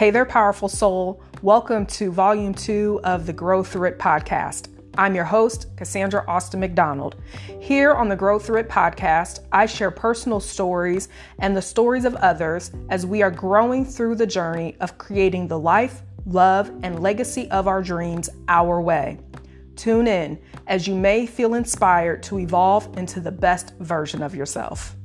Hey there, powerful soul. Welcome to volume two of the Grow Through It podcast. I'm your host, Cassandra Austin McDonald. Here on the Grow Through It podcast, I share personal stories and the stories of others as we are growing through the journey of creating the life, love, and legacy of our dreams our way. Tune in as you may feel inspired to evolve into the best version of yourself.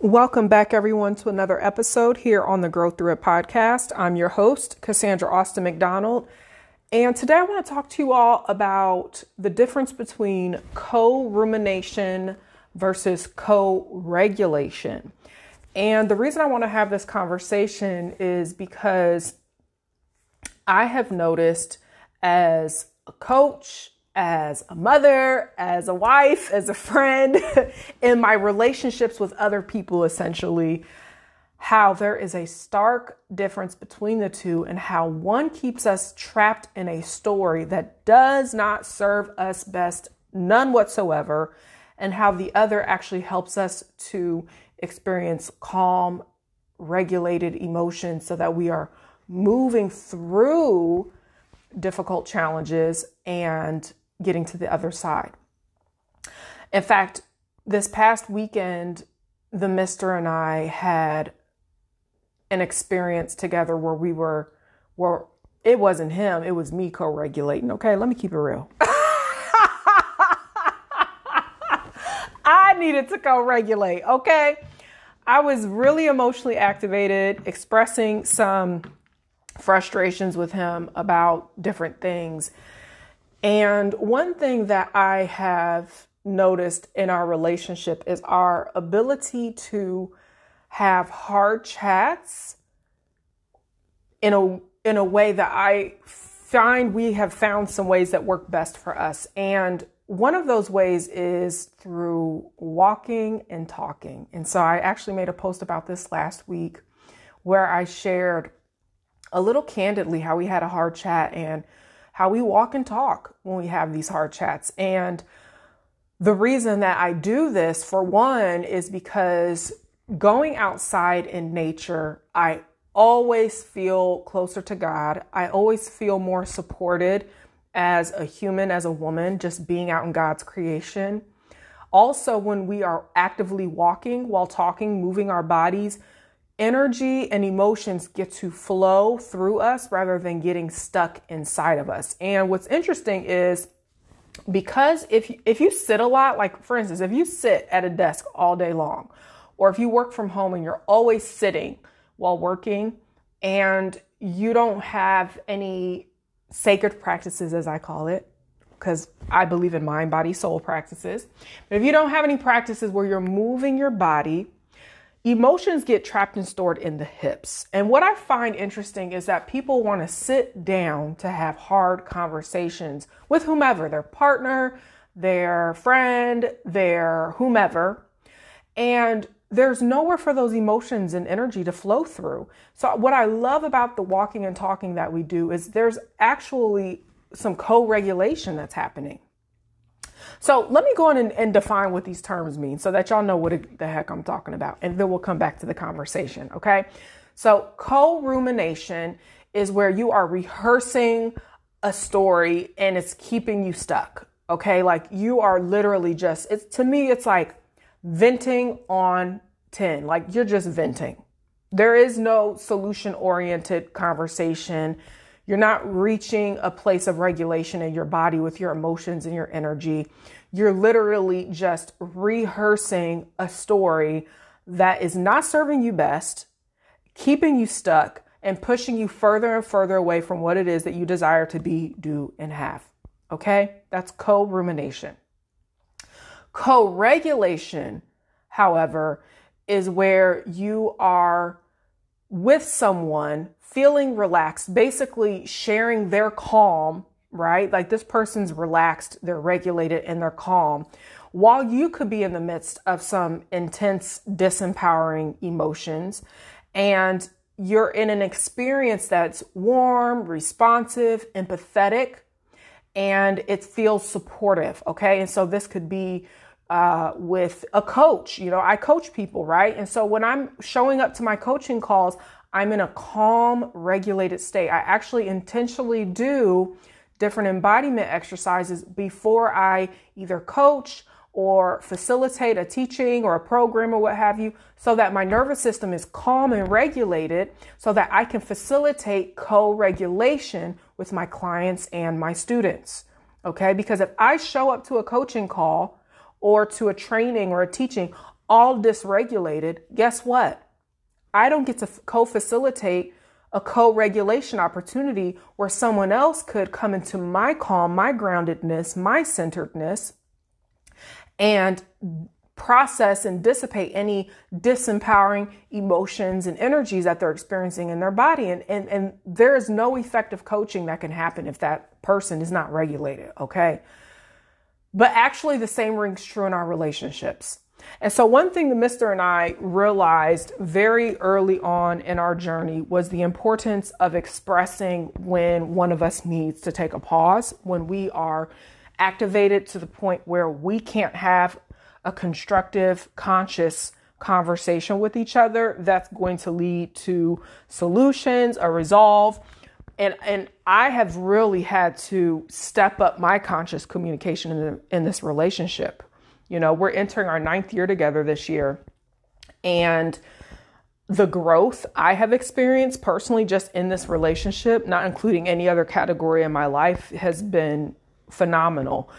Welcome back, everyone, to another episode here on the Grow Through It podcast. I'm your host, Cassandra Austin McDonald. And today I want to talk to you all about the difference between co rumination versus co regulation. And the reason I want to have this conversation is because I have noticed as a coach, as a mother, as a wife, as a friend, in my relationships with other people, essentially, how there is a stark difference between the two and how one keeps us trapped in a story that does not serve us best, none whatsoever, and how the other actually helps us to experience calm, regulated emotions so that we are moving through difficult challenges and getting to the other side. In fact, this past weekend, the mister and I had an experience together where we were, where it wasn't him, it was me co regulating. Okay, let me keep it real. I needed to co regulate. Okay. I was really emotionally activated, expressing some frustrations with him about different things. And one thing that I have noticed in our relationship is our ability to have hard chats in a in a way that I find we have found some ways that work best for us. And one of those ways is through walking and talking. And so I actually made a post about this last week where I shared a little candidly how we had a hard chat and how we walk and talk when we have these hard chats. And the reason that I do this, for one, is because going outside in nature, I always feel closer to God. I always feel more supported as a human, as a woman, just being out in God's creation. Also, when we are actively walking while talking, moving our bodies, energy and emotions get to flow through us rather than getting stuck inside of us. And what's interesting is because if you, if you sit a lot, like for instance, if you sit at a desk all day long, or if you work from home and you're always sitting while working and you don't have any sacred practices, as I call it, because I believe in mind, body, soul practices. But if you don't have any practices where you're moving your body, emotions get trapped and stored in the hips. And what I find interesting is that people want to sit down to have hard conversations with whomever, their partner, their friend, their whomever. And there's nowhere for those emotions and energy to flow through. So, what I love about the walking and talking that we do is there's actually some co regulation that's happening. So let me go on and, and, define what these terms mean so that y'all know what the heck I'm talking about. And then we'll come back to the conversation. Okay. So co rumination is where you are rehearsing a story and it's keeping you stuck. Okay. Like you are literally just, it's to me, it's like venting on 10. Like you're just venting. There is no solution oriented conversation. You're not reaching a place of regulation in your body with your emotions and your energy. You're literally just rehearsing a story that is not serving you best, keeping you stuck, and pushing you further and further away from what it is that you desire to be, do, and have. Okay? That's co rumination. Co regulation, however, is where you are with someone feeling relaxed, basically sharing their calm, right? Like this person's relaxed, they're regulated, and they're calm. While you could be in the midst of some intense, disempowering emotions, and you're in an experience that's warm, responsive, empathetic, and it feels supportive, okay? And so this could be uh, with a coach. You know, I coach people, right? And so when I'm showing up to my coaching calls, I'm in a calm, regulated state. I actually intentionally do different embodiment exercises before I either coach or facilitate a teaching or a program or what have you, so that my nervous system is calm and regulated, so that I can facilitate co regulation with my clients and my students. Okay, because if I show up to a coaching call or to a training or a teaching all dysregulated, guess what? I don't get to co facilitate a co regulation opportunity where someone else could come into my calm, my groundedness, my centeredness, and process and dissipate any disempowering emotions and energies that they're experiencing in their body. And, and, and there is no effective coaching that can happen if that person is not regulated, okay? But actually, the same rings true in our relationships. And so, one thing that Mr. and I realized very early on in our journey was the importance of expressing when one of us needs to take a pause, when we are activated to the point where we can't have a constructive, conscious conversation with each other that's going to lead to solutions, a resolve. And, and I have really had to step up my conscious communication in, the, in this relationship you know, we're entering our ninth year together this year. And the growth I have experienced personally just in this relationship, not including any other category in my life, has been phenomenal.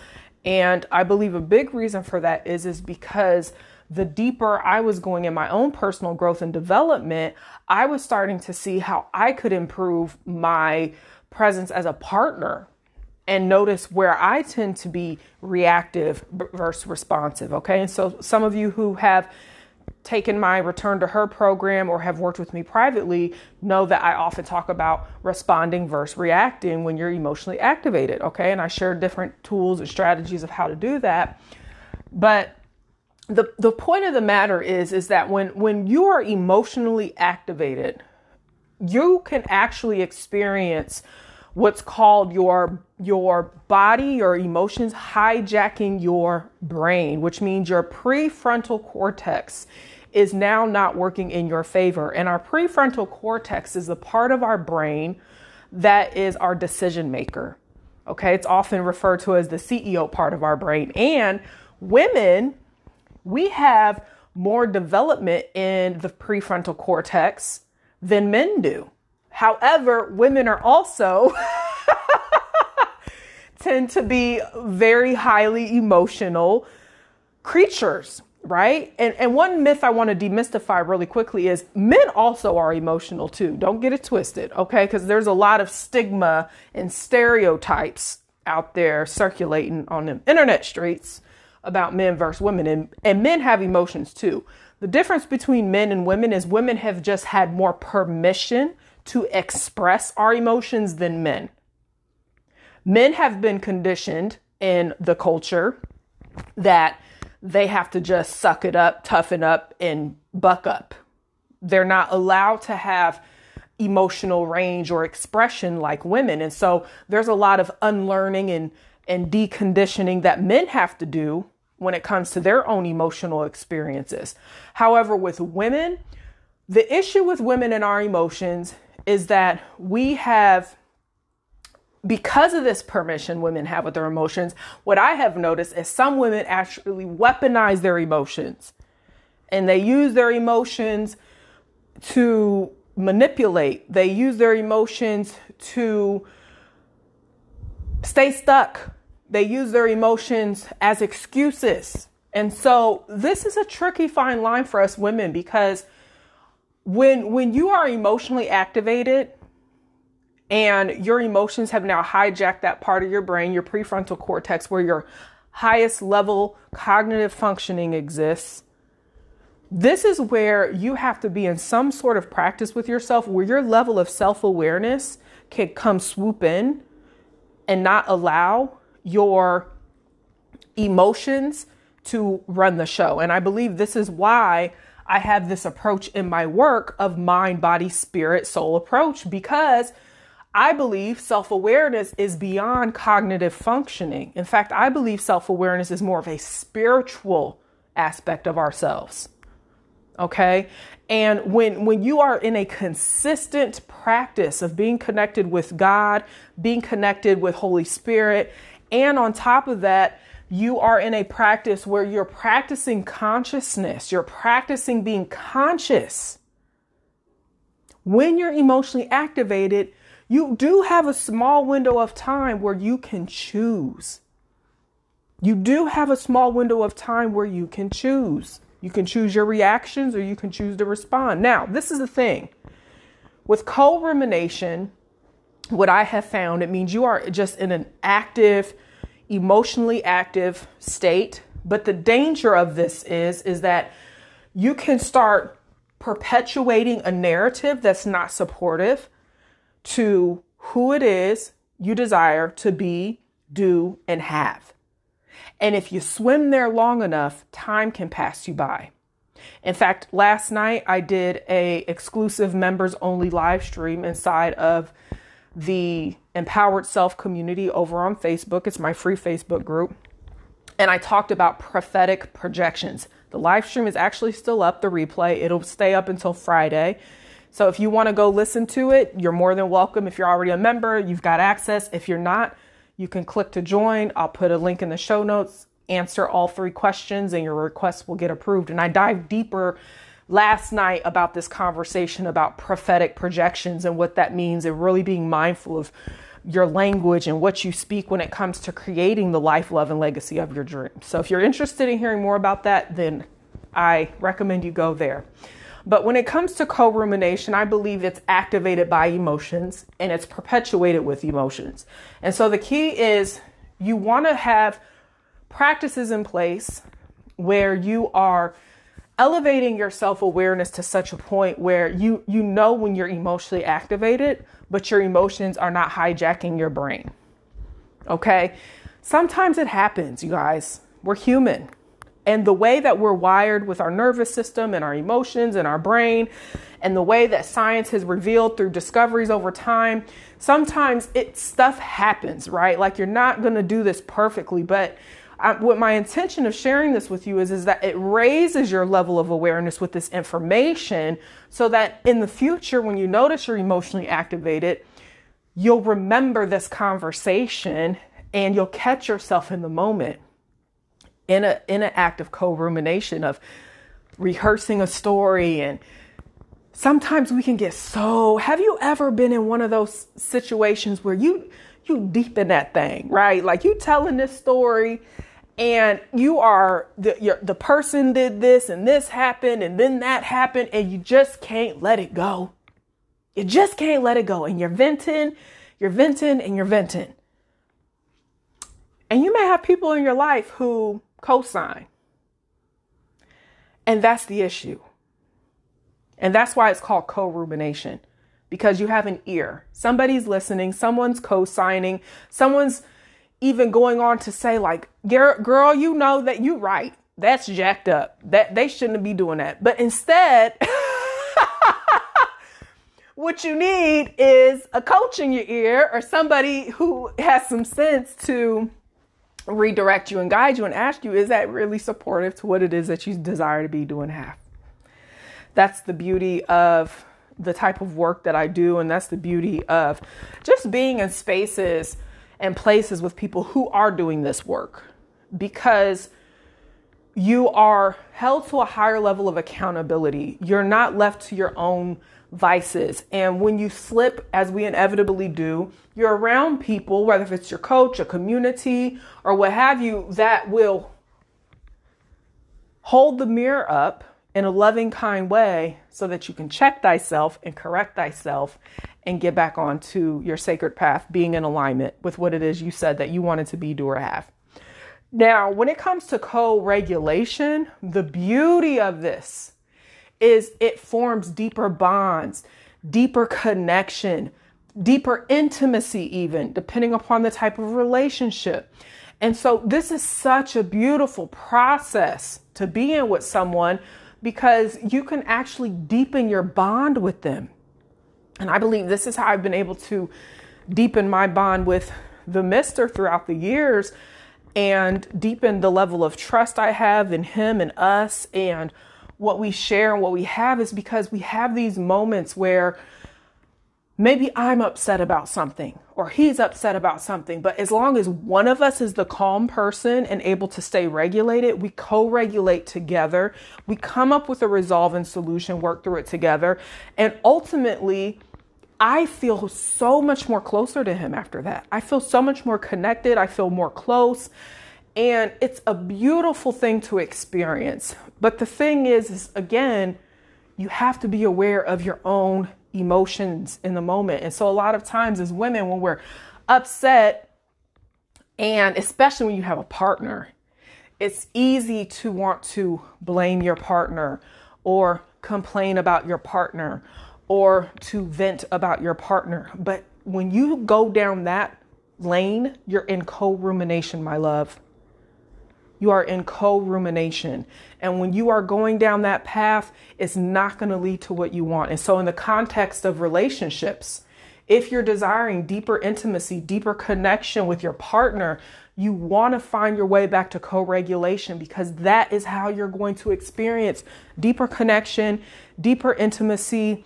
And I believe a big reason for that is is because the deeper I was going in my own personal growth and development, I was starting to see how I could improve my presence as a partner and notice where I tend to be reactive versus responsive. Okay. And so some of you who have taken my return to her program or have worked with me privately know that I often talk about responding versus reacting when you're emotionally activated. Okay. And I share different tools and strategies of how to do that. But the, the point of the matter is, is that when, when you are emotionally activated, you can actually experience what's called your your body your emotions hijacking your brain which means your prefrontal cortex is now not working in your favor. And our prefrontal cortex is the part of our brain that is our decision maker. Okay it's often referred to as the CEO part of our brain. And women we have more development in the prefrontal cortex than men do. However, women are also tend to be very highly emotional creatures, right? And and one myth I want to demystify really quickly is men also are emotional too. Don't get it twisted, okay? Because there's a lot of stigma and stereotypes out there circulating on the internet streets about men versus women and, and men have emotions too. The difference between men and women is women have just had more permission to express our emotions than men. Men have been conditioned in the culture that they have to just suck it up, toughen up, and buck up. They're not allowed to have emotional range or expression like women. And so there's a lot of unlearning and, and deconditioning that men have to do when it comes to their own emotional experiences. However, with women, the issue with women and our emotions is that we have because of this permission women have with their emotions, what I have noticed is some women actually weaponize their emotions. And they use their emotions to manipulate, they use their emotions to stay stuck, they use their emotions as excuses. And so, this is a tricky fine line for us women because when when you are emotionally activated and your emotions have now hijacked that part of your brain, your prefrontal cortex where your highest level cognitive functioning exists. This is where you have to be in some sort of practice with yourself where your level of self-awareness can come swoop in and not allow your emotions to run the show. And I believe this is why I have this approach in my work of mind, body, spirit, soul approach because I believe self awareness is beyond cognitive functioning. In fact, I believe self awareness is more of a spiritual aspect of ourselves. Okay? And when when you are in a consistent practice of being connected with God, being connected with Holy Spirit, and on top of that, you are in a practice where you're practicing consciousness, you're practicing being conscious. When you're emotionally activated, you do have a small window of time where you can choose. You do have a small window of time where you can choose. You can choose your reactions or you can choose to respond. Now, this is the thing with co rumination, what I have found, it means you are just in an active, emotionally active state. But the danger of this is, is that you can start perpetuating a narrative that's not supportive to who it is you desire to be, do, and have. And if you swim there long enough, time can pass you by. In fact, last night I did a exclusive members only live stream inside of the Empowered Self community over on Facebook. It's my free Facebook group. And I talked about prophetic projections. The live stream is actually still up, the replay. It'll stay up until Friday. So if you want to go listen to it, you're more than welcome. If you're already a member, you've got access. If you're not, you can click to join. I'll put a link in the show notes, answer all three questions, and your request will get approved. And I dive deeper last night about this conversation about prophetic projections and what that means, and really being mindful of your language and what you speak when it comes to creating the life, love, and legacy of your dreams. So if you're interested in hearing more about that, then I recommend you go there. But when it comes to co rumination, I believe it's activated by emotions and it's perpetuated with emotions. And so the key is you want to have practices in place where you are elevating your self-awareness to such a point where you you know when you're emotionally activated but your emotions are not hijacking your brain. Okay? Sometimes it happens you guys. We're human and the way that we're wired with our nervous system and our emotions and our brain, and the way that science has revealed through discoveries over time, sometimes it stuff happens, right? Like you're not going to do this perfectly, but I, what my intention of sharing this with you is is that it raises your level of awareness with this information so that in the future when you notice you're emotionally activated you'll remember this conversation and you'll catch yourself in the moment in a in an act of co-rumination of rehearsing a story and sometimes we can get so have you ever been in one of those situations where you you deep in that thing right? Like you telling this story and you are the the person did this and this happened and then that happened and you just can't let it go. You just can't let it go and you're venting you're venting and you're venting. And you may have people in your life who cosign. And that's the issue. And that's why it's called co rumination because you have an ear. Somebody's listening, someone's co signing, someone's even going on to say, like, girl, you know that you're right. That's jacked up. That they shouldn't be doing that. But instead, what you need is a coach in your ear or somebody who has some sense to redirect you and guide you and ask you, is that really supportive to what it is that you desire to be doing half? That's the beauty of the type of work that I do, and that's the beauty of just being in spaces and places with people who are doing this work because you are held to a higher level of accountability. You're not left to your own vices. And when you slip, as we inevitably do, you're around people, whether it's your coach, a community, or what have you, that will hold the mirror up in a loving, kind way so that you can check thyself and correct thyself and get back onto your sacred path, being in alignment with what it is you said that you wanted to be, do, or have. Now, when it comes to co regulation, the beauty of this is it forms deeper bonds, deeper connection, deeper intimacy, even depending upon the type of relationship. And so, this is such a beautiful process to be in with someone because you can actually deepen your bond with them. And I believe this is how I've been able to deepen my bond with the mister throughout the years and deepen the level of trust I have in him and us and what we share and what we have is because we have these moments where maybe I'm upset about something or he's upset about something, but as long as one of us is the calm person and able to stay regulated, we co regulate together. We come up with a resolve and solution, work through it together. And ultimately, I feel so much more closer to him after that. I feel so much more connected. I feel more close. And it's a beautiful thing to experience. But the thing is, is again, you have to be aware of your own emotions in the moment. And so a lot of times as women, when we're upset, and especially when you have a partner, it's easy to want to blame your partner or complain about your partner or to vent about your partner. But when you go down that lane, you're in co rumination, my love. You are in co rumination. And when you are going down that path, it's not going to lead to what you want. And so, in the context of relationships, if you're desiring deeper intimacy, deeper connection with your partner, you want to find your way back to co regulation because that is how you're going to experience deeper connection, deeper intimacy.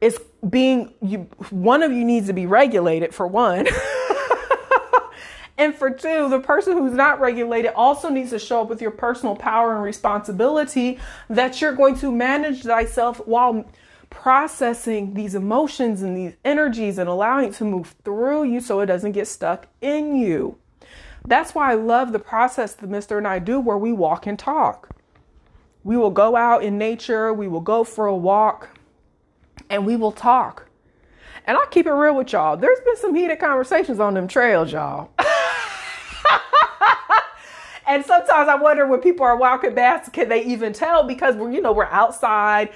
It's being you, one of you needs to be regulated for one. And for two, the person who's not regulated also needs to show up with your personal power and responsibility that you're going to manage thyself while processing these emotions and these energies and allowing it to move through you so it doesn't get stuck in you. That's why I love the process that Mr. and I do where we walk and talk. We will go out in nature, we will go for a walk, and we will talk. And I'll keep it real with y'all. There's been some heated conversations on them trails, y'all. And sometimes I wonder when people are walking past, can they even tell? Because we're, you know, we're outside,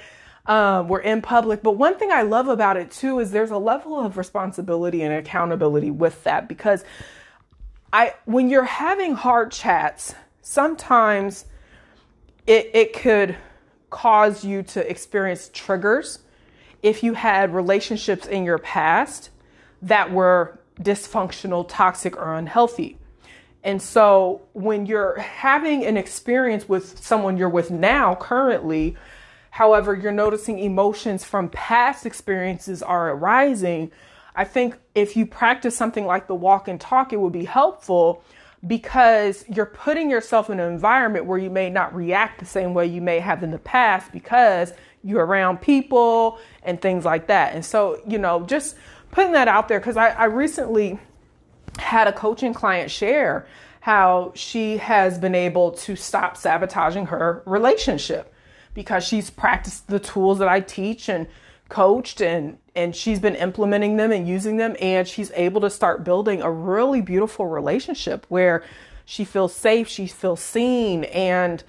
um, we're in public. But one thing I love about it too is there's a level of responsibility and accountability with that because I, when you're having hard chats, sometimes it, it could cause you to experience triggers if you had relationships in your past that were dysfunctional, toxic, or unhealthy. And so when you're having an experience with someone you're with now, currently, however, you're noticing emotions from past experiences are arising, I think if you practice something like the walk and talk, it would be helpful because you're putting yourself in an environment where you may not react the same way you may have in the past because you're around people and things like that. And so, you know, just putting that out there because I, I recently had a coaching client share how she has been able to stop sabotaging her relationship because she's practiced the tools that I teach and coached and and she's been implementing them and using them and she's able to start building a really beautiful relationship where she feels safe, she feels seen and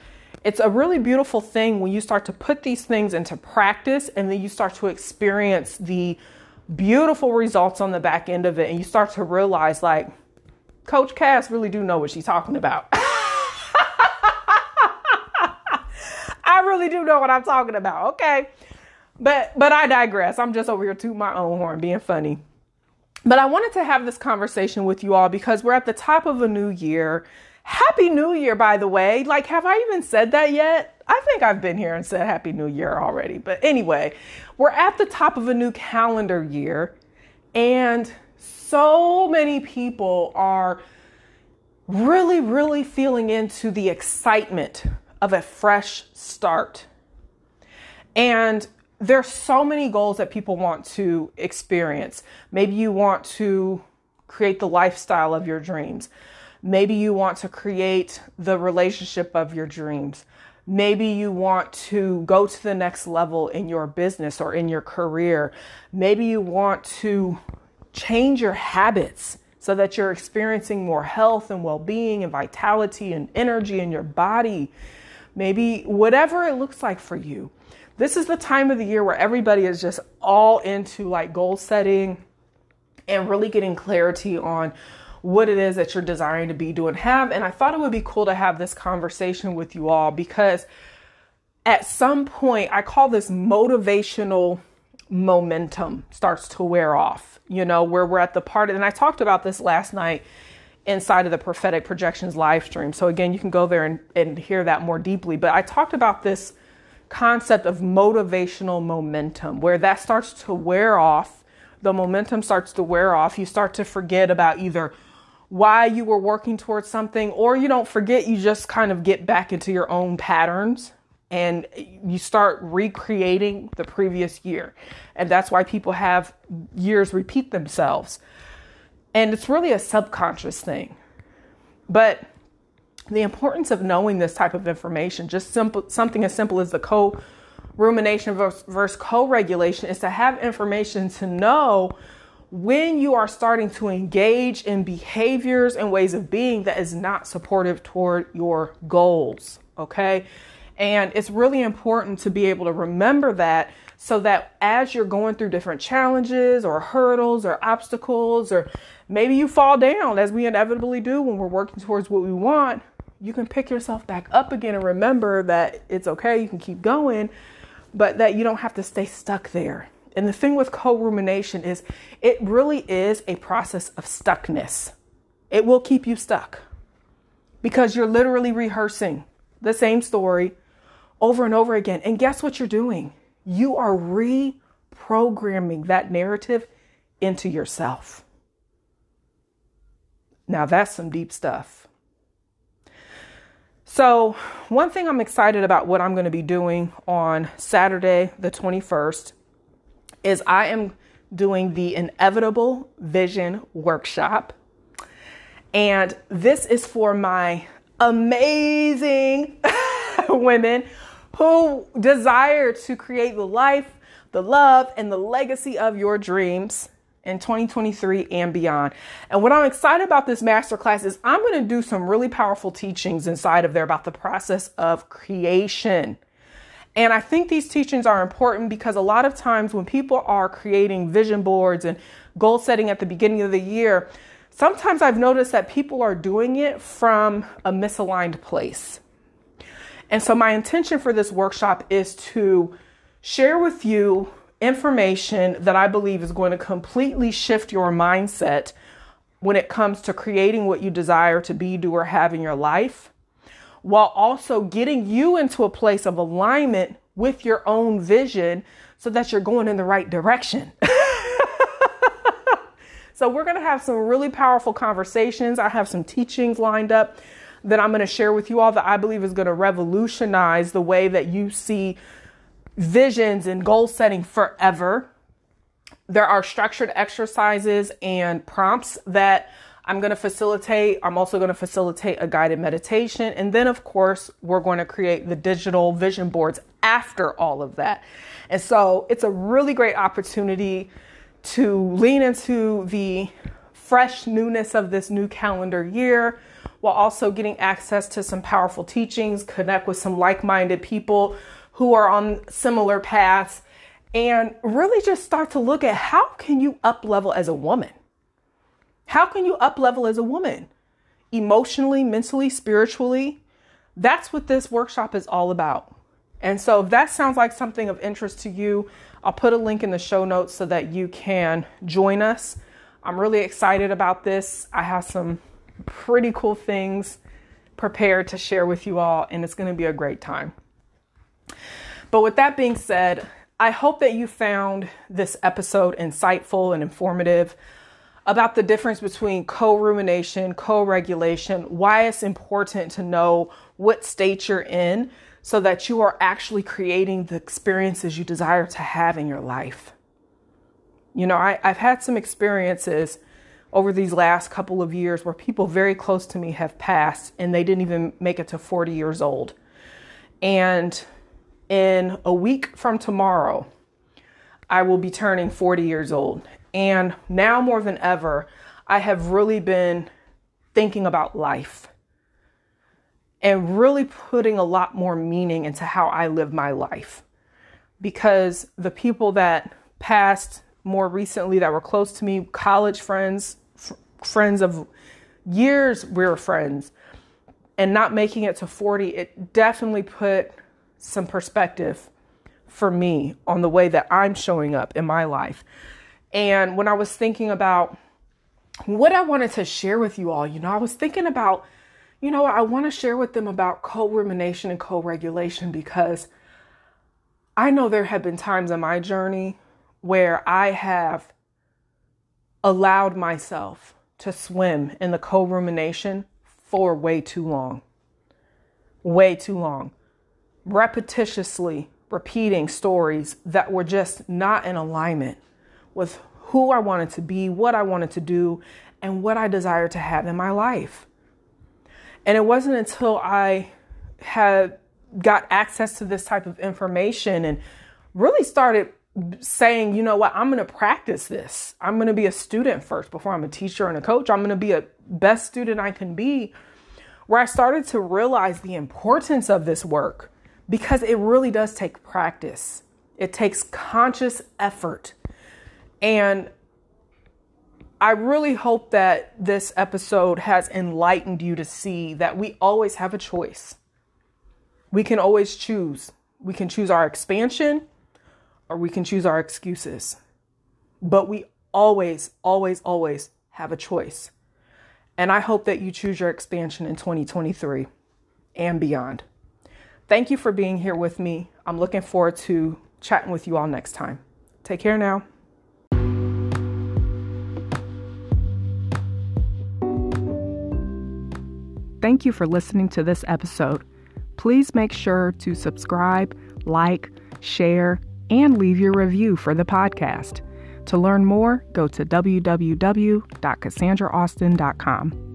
it's a really beautiful thing when you start to put these things into practice and then you start to experience the beautiful results on the back end of it and you start to realize like coach cass really do know what she's talking about. I really do know what i'm talking about okay? But but i digress. I'm just over here to my own horn being funny. But i wanted to have this conversation with you all because we're at the top of a new year. Happy new year by the way. Like have i even said that yet I think I've been here and said Happy New Year already. But anyway, we're at the top of a new calendar year, and so many people are really, really feeling into the excitement of a fresh start. And there's so many goals that people want to experience. Maybe you want to create the lifestyle of your dreams. Maybe you want to create the relationship of your dreams. Maybe you want to go to the next level in your business or in your career. Maybe you want to change your habits so that you're experiencing more health and well being and vitality and energy in your body. Maybe whatever it looks like for you. This is the time of the year where everybody is just all into like goal setting and really getting clarity on what it is that you're desiring to be, do, and have. And I thought it would be cool to have this conversation with you all because at some point, I call this motivational momentum starts to wear off, you know, where we're at the part, and I talked about this last night inside of the prophetic projections live stream. So again, you can go there and, and hear that more deeply. But I talked about this concept of motivational momentum, where that starts to wear off, the momentum starts to wear off. You start to forget about either why you were working towards something, or you don't forget, you just kind of get back into your own patterns and you start recreating the previous year. And that's why people have years repeat themselves. And it's really a subconscious thing. But the importance of knowing this type of information, just simple, something as simple as the co rumination versus, versus co regulation, is to have information to know when you are starting to engage in behaviors and ways of being that is not supportive toward your goals. Okay. And it's really important to be able to remember that so that as you're going through different challenges or hurdles or obstacles, or maybe you fall down as we inevitably do when we're working towards what we want, you can pick yourself back up again and remember that it's okay, you can keep going, but that you don't have to stay stuck there. And the thing with co rumination is it really is a process of stuckness. It will keep you stuck because you're literally rehearsing the same story over and over again. And guess what you're doing? You are reprogramming that narrative into yourself. Now, that's some deep stuff. So, one thing I'm excited about what I'm going to be doing on Saturday, the 21st, is I am doing the Inevitable Vision Workshop. And this is for my amazing women who desire to create the life, the love, and the legacy of your dreams in 2023 and beyond. And what I'm excited about this masterclass is I'm going to do some really powerful teachings inside of there about the process of creation. And I think these teachings are important because a lot of times when people are creating vision boards and goal setting at the beginning of the year, sometimes I've noticed that people are doing it from a misaligned place. And so, my intention for this workshop is to share with you information that I believe is going to completely shift your mindset when it comes to creating what you desire to be, do, or have in your life, while also getting you into a place of alignment with your own vision so that you're going in the right direction. so, we're going to have some really powerful conversations. I have some teachings lined up that I'm going to share with you all that I believe is going to revolutionize the way that you see visions and goal setting forever. There are structured exercises and prompts that I'm going to facilitate. I'm also going to facilitate a guided meditation. And then, of course, we're going to create the digital vision boards after all of that. And so it's a really great opportunity to lean into the fresh newness of this new calendar year while also getting access to some powerful teachings, connect with some like minded people who are on similar paths, and really just start to look at how can you up level as a woman? How can you up level as a woman? Emotionally, mentally, spiritually. That's what this workshop is all about. And so, if that sounds like something of interest to you, I'll put a link in the show notes so that you can join us. I'm really excited about this. I have some pretty cool things prepared to share with you all, and it's going to be a great time. But with that being said, I hope that you found this episode insightful and informative about the difference between co rumination, co regulation, why it's important to know what state you're in so that you are actually creating the experiences you desire to have in your life. You know, I, have had some experiences over these last couple of years where people very close to me have passed and they didn't even make it to 40 years old. And in a week from tomorrow, I will be turning 40 years old. And now more than ever, I have really been thinking about life and really putting a lot more meaning into how I live my life. Because the people that passed more recently that were close to me, college friends, friends of years we were friends and not making it to 40 it definitely put some perspective for me on the way that I'm showing up in my life. And when I was thinking about what I wanted to share with you all, you know, I was thinking about, you know, I want to share with them about co rumination and co regulation because I know there have been times in my journey where I have allowed myself to swim in the co rumination for way too long. Way too long. Repetitiously repeating stories that were just not in alignment with who I wanted to be, what I wanted to do, and what I desired to have in my life. And it wasn't until I had got access to this type of information and really started saying, you know what, I'm going to practice this. I'm going to be a student first before I'm a teacher and a coach. I'm going to be a best student I can be. Where I started to realize the importance of this work because it really does take practice. It takes conscious effort. And I really hope that this episode has enlightened you to see that we always have a choice. We can always choose. We can choose our expansion or we can choose our excuses. But we always, always, always have a choice. And I hope that you choose your expansion in 2023 and beyond. Thank you for being here with me. I'm looking forward to chatting with you all next time. Take care now. Thank you for listening to this episode. Please make sure to subscribe, like, share, and leave your review for the podcast. To learn more, go to www.cassandraaustin.com.